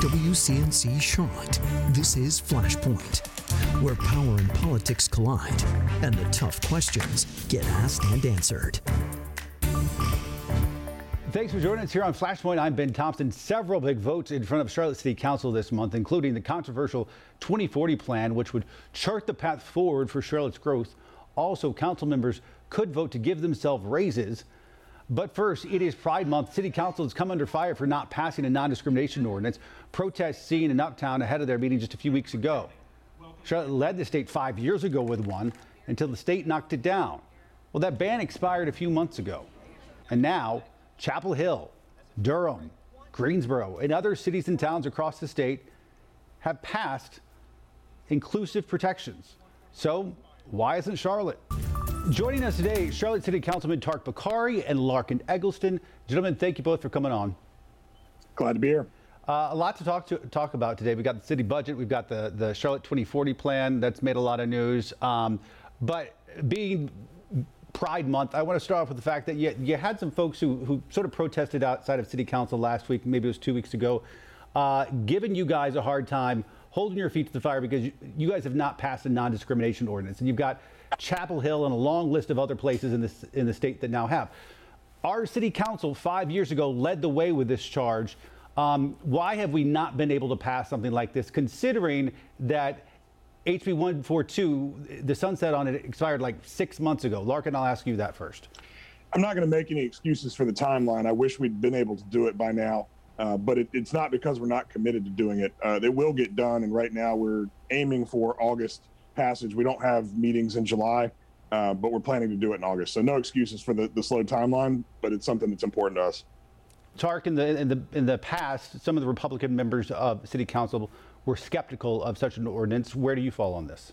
WCNC Charlotte. This is Flashpoint, where power and politics collide and the tough questions get asked and answered. Thanks for joining us here on Flashpoint. I'm Ben Thompson. Several big votes in front of Charlotte City Council this month, including the controversial 2040 plan, which would chart the path forward for Charlotte's growth. Also, council members could vote to give themselves raises. But first, it is Pride Month. City Council has come under fire for not passing a non discrimination ordinance. Protests seen in Uptown ahead of their meeting just a few weeks ago. Charlotte led the state five years ago with one until the state knocked it down. Well, that ban expired a few months ago. And now, Chapel Hill, Durham, Greensboro, and other cities and towns across the state have passed inclusive protections. So, why isn't Charlotte? Joining us today, Charlotte City Councilman Tark Bokhari and Larken Egleston. Gentlemen, thank you both for coming on. Glad to be here. Uh, a lot to talk to talk about today. We've got the city budget. We've got the the Charlotte 2040 plan that's made a lot of news. Um, but being Pride Month, I want to start off with the fact that you, you had some folks who, who sort of protested outside of City Council last week, maybe it was two weeks ago, uh, giving you guys a hard time, holding your feet to the fire because you, you guys have not passed a non discrimination ordinance. And you've got Chapel Hill and a long list of other places in, this, in the state that now have. Our City Council five years ago led the way with this charge. Um, why have we not been able to pass something like this, considering that HB 142, the sunset on it expired like six months ago. Larken, I'll ask you that first. I'm not going to make any excuses for the timeline. I wish we'd been able to do it by now, uh, but it, it's not because we're not committed to doing it. Uh, they will get done, and right now we're aiming for August passage. We don't have meetings in July, uh, but we're planning to do it in August. So no excuses for the, the slow timeline, but it's something that's important to us. Tark, in the in the in the past, some of the Republican members of City Council were skeptical of such an ordinance. Where do you fall on this?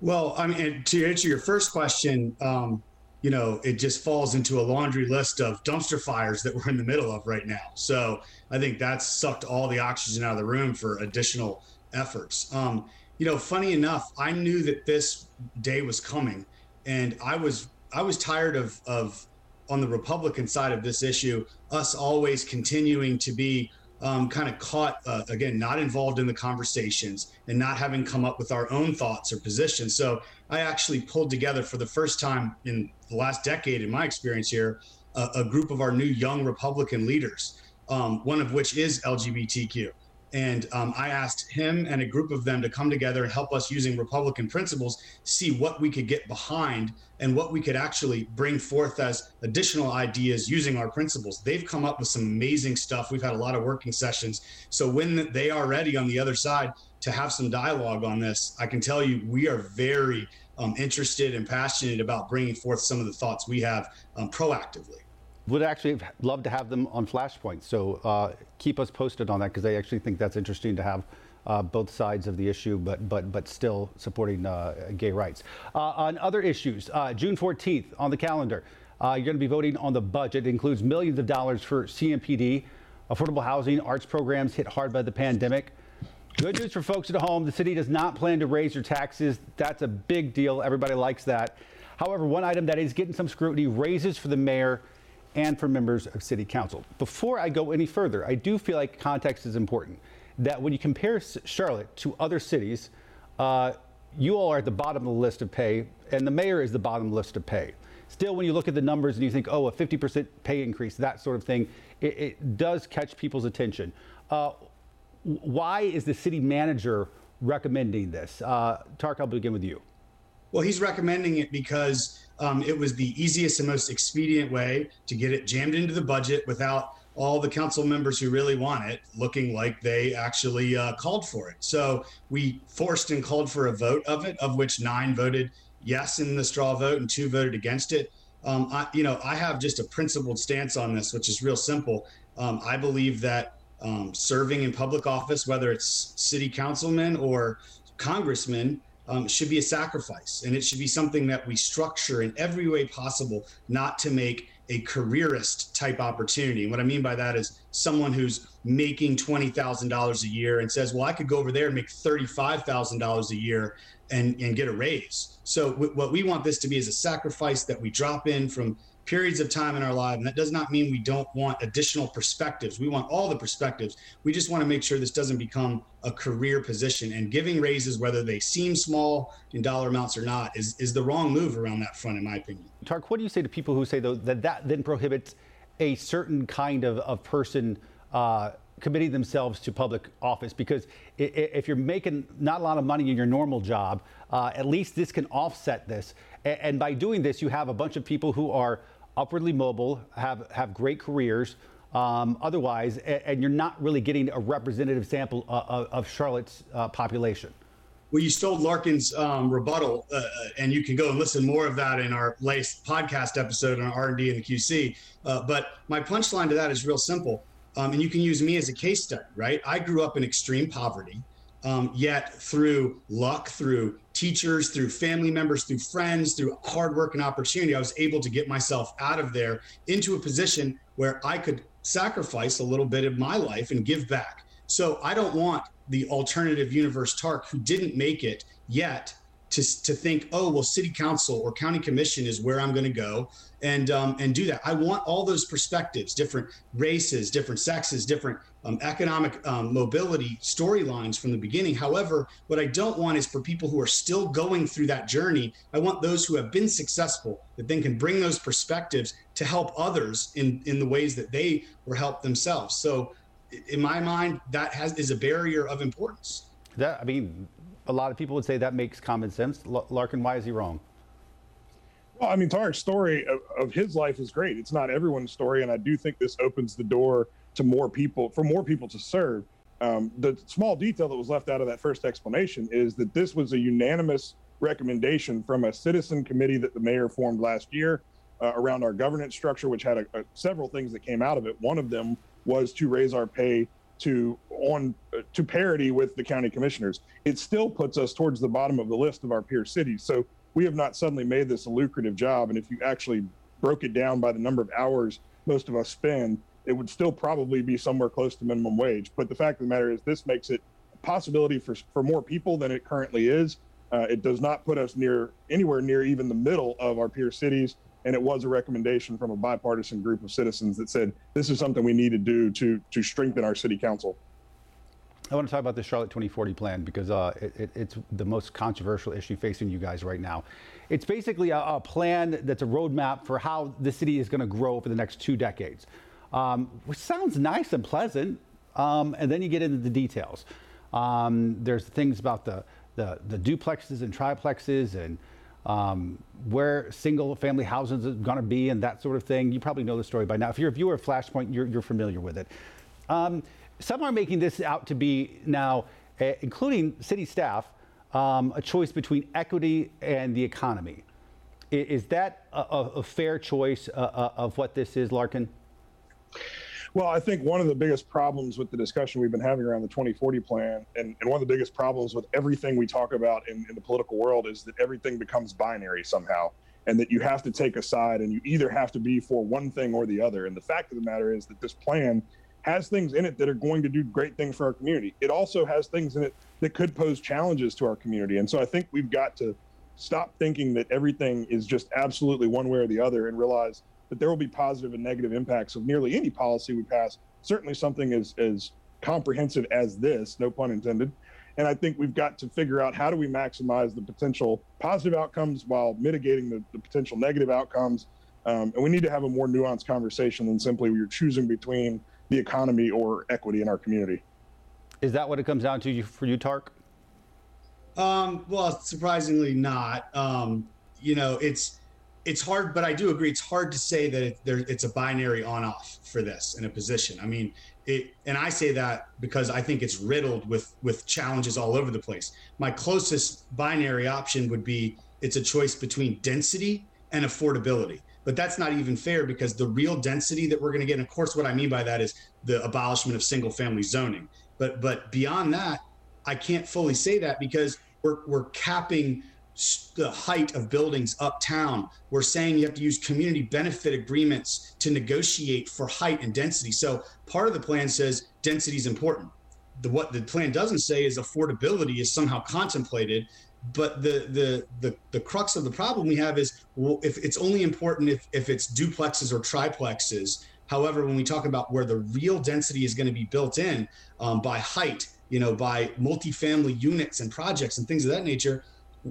Well, I mean, to answer your first question, um, you know, it just falls into a laundry list of dumpster fires that we're in the middle of right now. So I think that's sucked all the oxygen out of the room for additional efforts. Um, you know, funny enough, I knew that this day was coming, and I was I was tired of of on the Republican side of this issue, us always continuing to be um, kind of caught uh, again not involved in the conversations and not having come up with our own thoughts or positions. So i actually pulled together for the first time in the last decade in my experience here a, a group of our new young republican leaders um, one of which is lgbtq and um, I asked him and a group of them to come together and help us using Republican principles, see what we could get behind and what we could actually bring forth as additional ideas using our principles. They've come up with some amazing stuff. We've had a lot of working sessions. So when they are ready on the other side to have some dialogue on this, I can tell you we are very um, interested and passionate about bringing forth some of the thoughts we have um, proactively would actually love to have them on Flashpoint. So uh, keep us posted on that because I actually think that's interesting to have uh, both sides of the issue, but but but still supporting uh, gay rights. Uh, on other issues, uh, June 14th on the calendar, uh, you're going to be voting on the budget. It includes millions of dollars for CMPD, affordable housing, arts programs hit hard by the pandemic. Good news for folks at home: the city does not plan to raise your taxes. That's a big deal. Everybody likes that. However, one item that is getting some scrutiny: raises for the mayor and for members of city council. Before I go any further, I do feel like context is important. That when you compare Charlotte to other cities, uh, you all are at the bottom of the list of pay, and the mayor is the bottom list of pay. Still, when you look at the numbers and you think, oh, a 50% pay increase, that sort of thing, it, it does catch people's attention. Uh, why is the city manager recommending this? Uh, Tariq, I'll begin with you. Well, he's recommending it because um, it was the easiest and most expedient way to get it jammed into the budget without all the council members who really want it looking like they actually uh, called for it. So we forced and called for a vote of it, of which nine voted yes in the straw vote and two voted against it. Um, I, you know, I have just a principled stance on this, which is real simple. Um, I believe that um, serving in public office, whether it's city councilman or congressman, um, should be a sacrifice and it should be something that we structure in every way possible not to make a careerist type opportunity. And what I mean by that is someone who's making $20,000 a year and says, well, I could go over there and make $35,000 a year and, and get a raise. So w- what we want this to be is a sacrifice that we drop in from periods of time in our life. And that does not mean we don't want additional perspectives. We want all the perspectives. We just want to make sure this doesn't become a career position. And giving raises, whether they seem small in dollar amounts or not, is, is the wrong move around that front, in my opinion. Tark, what do you say to people who say, though, that that then prohibits a certain kind of, of person? Uh, committing themselves to public office because if you're making not a lot of money in your normal job, uh, at least this can offset this. And by doing this, you have a bunch of people who are upwardly mobile, have, have great careers. Um, otherwise, and you're not really getting a representative sample uh, of, of Charlotte's uh, population. Well, you stole Larken's um, rebuttal, uh, uh and you can go and listen more of that in our latest podcast episode on R&D and the QC. Uh, but my punchline to that is real simple, um, and you can use me as a case study, right? I grew up in extreme poverty, um, yet through luck, through teachers, through family members, through friends, through hard work and opportunity, I was able to get myself out of there into a position where I could sacrifice a little bit of my life and give back. So I don't want the alternative universe Tark who didn't make it yet to, to think, oh, well, city council or county commission is where I'm going to go and um, and do that. I want all those perspectives, different races, different sexes, different um, economic um, mobility storylines from the beginning. However, what I don't want is for people who are still going through that journey. I want those who have been successful that then can bring those perspectives to help others in in the ways that they were helped themselves. So, in my mind, that has is a barrier of importance. That I mean, a lot of people would say that makes common sense. Larken, why is he wrong? Well, I mean, Tariq's story of, of, his life is great. It's not everyone's story, and I do think this opens the door to more people, for more people to serve. Um, the small detail that was left out of that first explanation is that this was a unanimous recommendation from a citizen committee that the mayor formed last year uh, around our governance structure, which had a, a, several things that came out of it. One of them was to raise our pay to on to parity with the county commissioners. It still puts us towards the bottom of the list of our peer cities. So we have not suddenly made this a lucrative job. And if you actually broke it down by the number of hours most of us spend, it would still probably be somewhere close to minimum wage. But the fact of the matter is, this makes it a possibility for for more people than it currently is. Uh, it does not put us near anywhere near even the middle of our peer cities. And it was a recommendation from a bipartisan group of citizens that said this is something we need to do to to strengthen our city council. I want to talk about the Charlotte 2040 plan because uh, it, it, it's the most controversial issue facing you guys right now. It's basically a, a plan that's a roadmap for how the city is going to grow for the next two decades, um, which sounds nice and pleasant. Um, and then you get into the details. Um, there's things about the, the, the, duplexes and triplexes and um, where single family housing is going to be and that sort of thing. You probably know the story by now. If you're a viewer of Flashpoint, you're, you're familiar with it. Um, some are making this out to be now, uh, including city staff, um, a choice between equity and the economy. Is, that a, a, fair choice uh, uh, of what this is, Larken? Well, I think one of the biggest problems with the discussion we've been having around the 2040 plan, and, and one of the biggest problems with everything we talk about in, in the political world, is that everything becomes binary somehow, and that you have to take a side and you either have to be for one thing or the other. And the fact of the matter is that this plan has things in it that are going to do great things for our community. It also has things in it that could pose challenges to our community. And so I think we've got to stop thinking that everything is just absolutely one way or the other and realize that there will be positive and negative impacts of nearly any policy we pass. Certainly something as, as comprehensive as this, no pun intended. And I think we've got to figure out how do we maximize the potential positive outcomes while mitigating the, the potential negative outcomes. Um, and we need to have a more nuanced conversation than simply you're choosing between the economy or equity in our community. Is that what it comes down to for you, Tark? Um, well, surprisingly not. Um, you know, it's it's hard, but I do agree. It's hard to say that it, there, it's a binary on-off for this in a position. I mean, it, and I say that because I think it's riddled with with challenges all over the place. My closest binary option would be it's a choice between density and affordability but that's not even fair because the real density that we're going to get and of course what i mean by that is the abolishment of single family zoning but but beyond that i can't fully say that because we're, we're capping the height of buildings uptown. We're saying you have to use community benefit agreements to negotiate for height and density. So part of the plan says density is important. The, what the plan doesn't say is affordability is somehow contemplated but the the the the crux of the problem we have is well, if it's only important if if it's duplexes or triplexes. However, when we talk about where the real density is going to be built in um, by height, you know, by multifamily units and projects and things of that nature,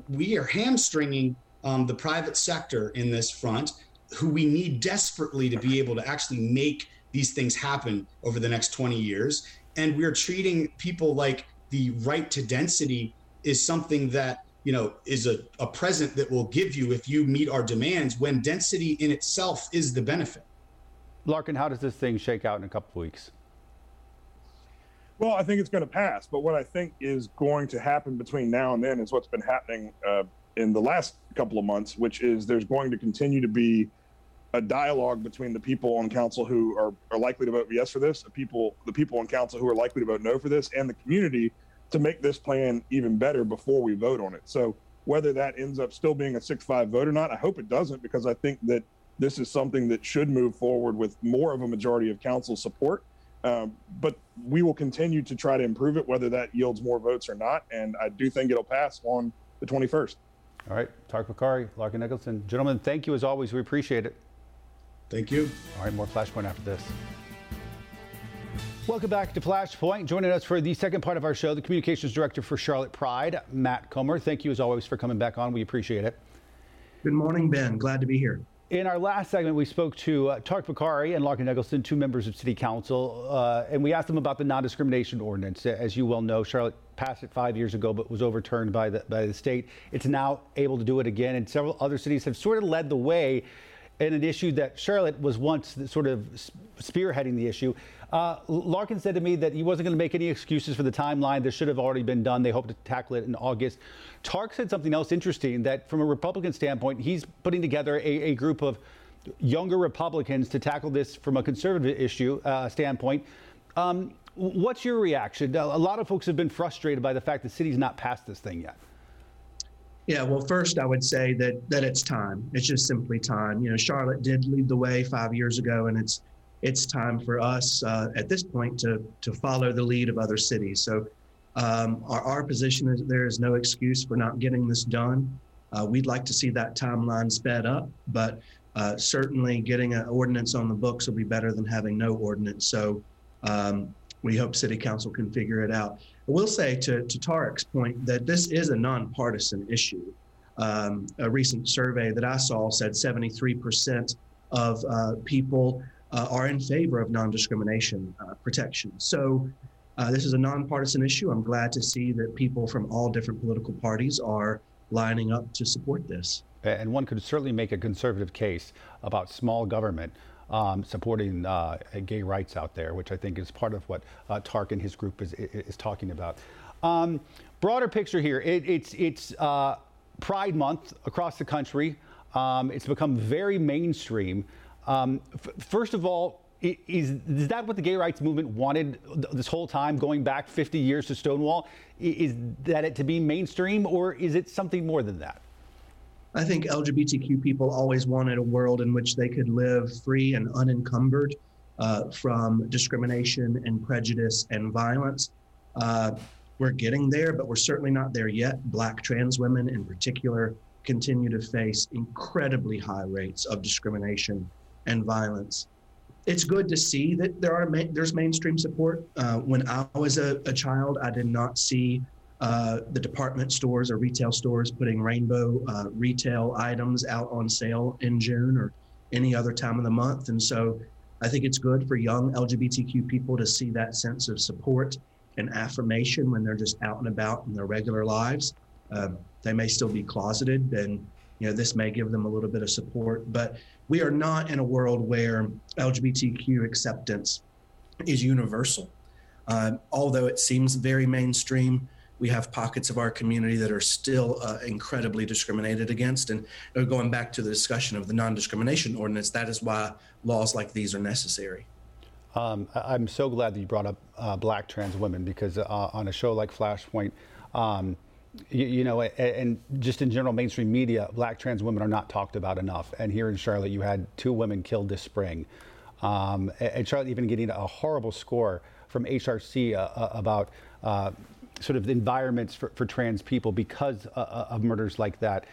we are hamstringing um, the private sector in this front, who we need desperately to be able to actually make these things happen over the next 20 years. And we're treating people like the right to density is something that you know is a, a present that will give you if you meet our demands when density in itself is the benefit larken how does this thing shake out in a couple of weeks well i think it's going to pass but what i think is going to happen between now and then is what's been happening uh, in the last couple of months which is there's going to continue to be a dialogue between the people on council who are, are likely to vote yes for this the people the people on council who are likely to vote no for this and the community to make this plan even better before we vote on it. So whether that ends up still being a 6-5 vote or not, I hope it doesn't because I think that this is something that should move forward with more of a majority of council support. Um, but we will continue to try to improve it, whether that yields more votes or not. And I do think it'll pass on the 21st. All right, Tariq Bokhari, Larken Nicholson. Gentlemen, thank you as always. We appreciate it. Thank you. All right, more Flashpoint after this. Welcome back to Flashpoint. Joining us for the second part of our show, the Communications Director for Charlotte Pride, Matt Comer. Thank you as always for coming back on. We appreciate it. Good morning, Ben. Glad to be here. In our last segment, we spoke to uh, Tariq Bokhari and Larken Nicholson, two members of City Council, uh, and we asked them about the non-discrimination ordinance. As you well know, Charlotte passed it five years ago, but was overturned by the by the state. It's now able to do it again, and several other cities have sort of led the way in an issue that Charlotte was once sort of spearheading the issue. Uh, Larken said to me that he wasn't going to make any excuses for the timeline. This should have already been done. They hope to tackle it in August. Tark said something else interesting that, from a Republican standpoint, he's putting together a, a group of younger Republicans to tackle this from a conservative issue uh, standpoint. Um, what's your reaction? A lot of folks have been frustrated by the fact the city's not passed this thing yet. Yeah, well, first I would say that that it's time. It's just simply time. You know, Charlotte did lead the way five years ago, and it's it's time for us uh, at this point to to follow the lead of other cities. So um, our, our position is there is no excuse for not getting this done. Uh, we'd like to see that timeline sped up, but uh, certainly getting an ordinance on the books will be better than having no ordinance. So um, we hope City Council can figure it out. I will say to, to Tariq's point that this is a nonpartisan issue. Um, a recent survey that I saw said 73% of uh, people uh, are in favor of non discrimination uh, protection. So uh, this is a nonpartisan issue. I'm glad to see that people from all different political parties are lining up to support this. And one could certainly make a conservative case about small government um, supporting uh, gay rights out there, which I think is part of what uh, Tariq and his group is, is talking about. Um, broader picture here, it, it's, it's uh, Pride Month across the country. Um, it's become very mainstream. Um, first of all, is, is that what the gay rights movement wanted this whole time, going back 50 years to Stonewall? Is that it to be mainstream, or is it something more than that? I think LGBTQ people always wanted a world in which they could live free and unencumbered uh, from discrimination and prejudice and violence. Uh, we're getting there, but we're certainly not there yet. Black trans women, in particular, continue to face incredibly high rates of discrimination and violence. It's good to see that there are ma- there's mainstream support. Uh, when I was a, a child, I did not see uh, the department stores or retail stores putting rainbow uh, retail items out on sale in June or any other time of the month. And so I think it's good for young LGBTQ people to see that sense of support and affirmation when they're just out and about in their regular lives. Uh, they may still be closeted, and you know this may give them a little bit of support. But we are not in a world where LGBTQ acceptance is universal. Uh, although it seems very mainstream, we have pockets of our community that are still uh, incredibly discriminated against. And uh, going back to the discussion of the non discrimination ordinance, that is why laws like these are necessary. Um, I'm so glad that you brought up uh, black trans women because uh, on a show like Flashpoint, um, you, you, know, and just in general mainstream media, black trans women are not talked about enough. And here in Charlotte, you had two women killed this spring. Um, and Charlotte even getting a horrible score from HRC uh, uh, about sort of environments for, for trans people because uh, uh, of murders like that.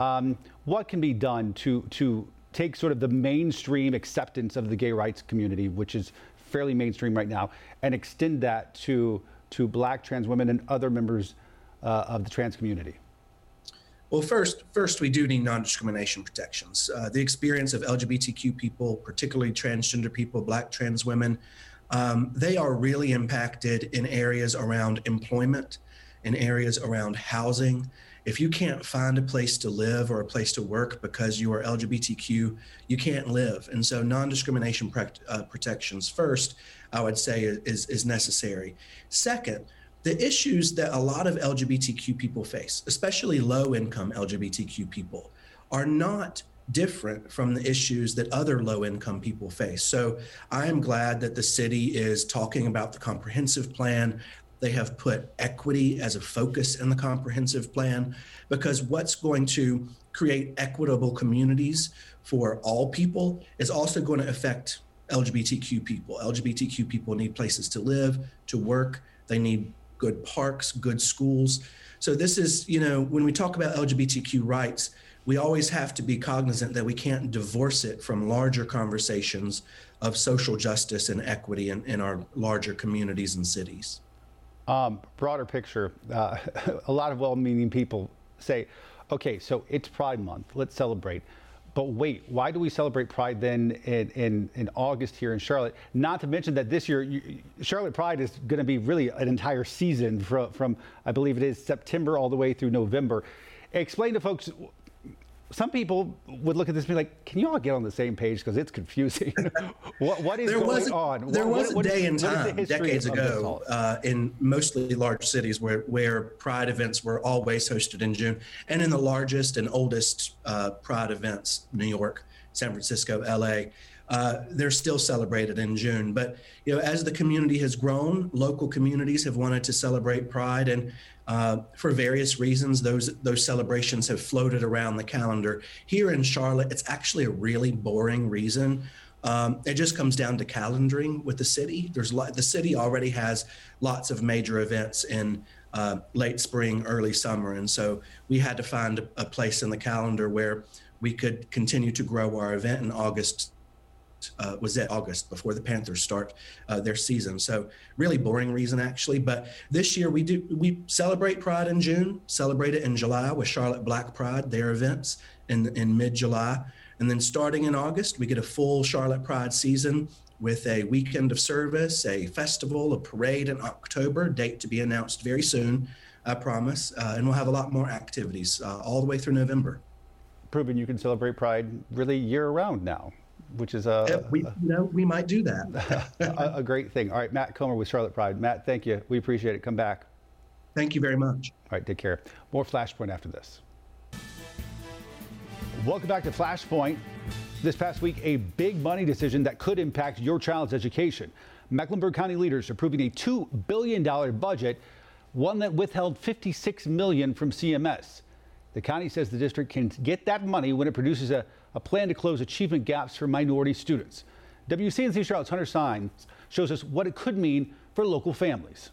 Um, what can be done to to take sort of the mainstream acceptance of the gay rights community, which is fairly mainstream right now, and extend that to to Black trans women and other members uh, of the trans community? Well, first, first we do need non-discrimination protections. Uh, the experience of LGBTQ people, particularly transgender people, Black trans women, um, they are really impacted in areas around employment, in areas around housing. If you can't find a place to live or a place to work because you are LGBTQ, you can't live. And so, non-discrimination uh, protections first, I would say, is is necessary. Second, the issues that a lot of LGBTQ people face, especially low-income LGBTQ people, are not different from the issues that other low income people face. So I am glad that the city is talking about the comprehensive plan. They have put equity as a focus in the comprehensive plan because what's going to create equitable communities for all people is also going to affect LGBTQ people. LGBTQ people need places to live, to work, they need good parks, good schools. So, this is, you know, when we talk about LGBTQ rights, we always have to be cognizant that we can't divorce it from larger conversations of social justice and equity in, in our larger communities and cities. Um, broader picture, uh, a lot of well meaning people say, okay, so it's Pride Month, let's celebrate. But wait, why do we celebrate Pride then in, in, in August here in Charlotte? Not to mention that this year, you, Charlotte Pride is going to be really an entire season from, from, I believe it is September all the way through November. Explain to folks some people would look at this and be like, "Can you all get on the same page? Because it's confusing. what, what is there going was, on? There what, was what, a day in time decades ago uh, in mostly large cities where where Pride events were always hosted in June, and in the largest and oldest uh, Pride events, New York, San Francisco, L.A. Uh, they're still celebrated in June. But you know, as the community has grown, local communities have wanted to celebrate Pride, and uh, for various reasons, those those celebrations have floated around the calendar. Here in Charlotte, it's actually a really boring reason. Um, it just comes down to calendaring with the city. There's the city already has lots of major events in uh, late spring, early summer, and so we had to find a, a place in the calendar where we could continue to grow our event in August uh, was that August before the Panthers start uh, their season. So really boring reason actually. But this year we do we celebrate Pride in June, celebrate it in July with Charlotte Black Pride, their events in in mid July, and then starting in August we get a full Charlotte Pride season with a weekend of service, a festival, a parade in October, date to be announced very soon, I promise, uh, and we'll have a lot more activities uh, all the way through November. Proven you can celebrate Pride really year round now which is uh, a yeah, we you know we might do that. a, a, great thing. All right, Matt Comer with Charlotte Pride. Matt, thank you. We appreciate it. Come back. Thank you very much. All right, take care. More Flashpoint after this. Welcome back to Flashpoint. This past week, a big money decision that could impact your child's education. Mecklenburg County leaders approving a $2 billion budget, one that withheld 56 million from CMS. The county says the district can get that money when it produces a a plan to close achievement gaps for minority students. WCNC Charlotte's Hunter Saenz shows us what it could mean for local families.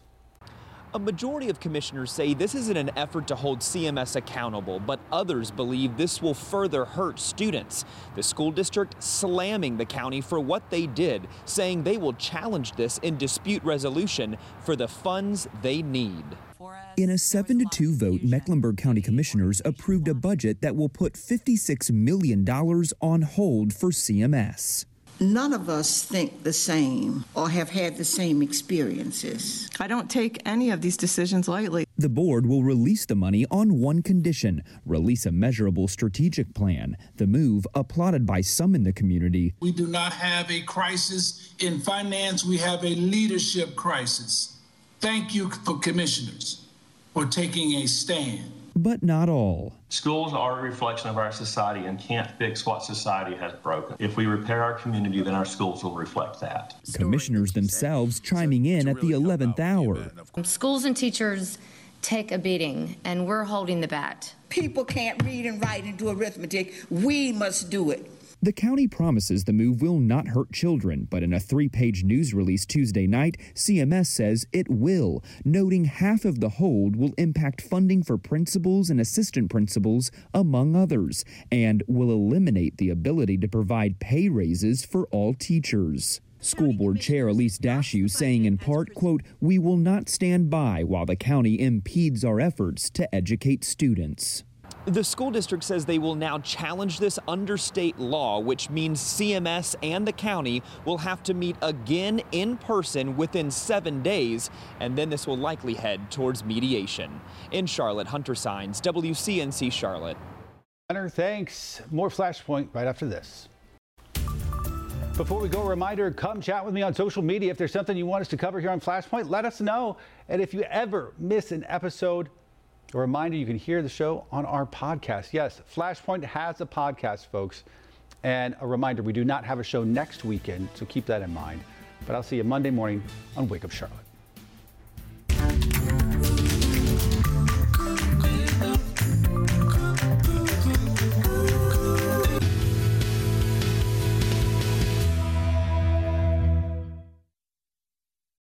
A majority of commissioners say this isn't an effort to hold CMS accountable, but others believe this will further hurt students. The school district slamming the county for what they did, saying they will challenge this in dispute resolution for the funds they need. In a 7 to 2 vote, Mecklenburg County Commissioners approved a budget that will put $56 million on hold for CMS. None of us think the same or have had the same experiences. I don't take any of these decisions lightly. The board will release the money on one condition release a measurable strategic plan. The move, applauded by some in the community. We do not have a crisis in finance, we have a leadership crisis. Thank you for commissioners or taking a stand. But not all. Schools are a reflection of our society and can't fix what society has broken. If we repair our community, then our schools will reflect that. Commissioners themselves chiming in at the 11th hour. Schools and teachers take a beating, and we're holding the bat. People can't read and write and do arithmetic. We must do it. The county promises the move will not hurt children, but in a three page news release Tuesday night, CMS says it will, noting half of the hold will impact funding for principals and assistant principals, among others, and will eliminate the ability to provide pay raises for all teachers. School Board Chair Elise Dashew saying in part, quote, we will not stand by while the county impedes our efforts to educate students. The school district says they will now challenge this under state law, which means CMS and the county will have to meet again in person within seven days, and then this will likely head towards mediation. In Charlotte, Hunter Saenz, WCNC Charlotte. Hunter, thanks. More Flashpoint right after this. Before we go, a reminder come chat with me on social media. If there's something you want us to cover here on Flashpoint, let us know. And if you ever miss an episode, a reminder you can hear the show on our podcast. Yes, Flashpoint has a podcast, folks. And a reminder we do not have a show next weekend, so keep that in mind. But I'll see you Monday morning on Wake Up Charlotte.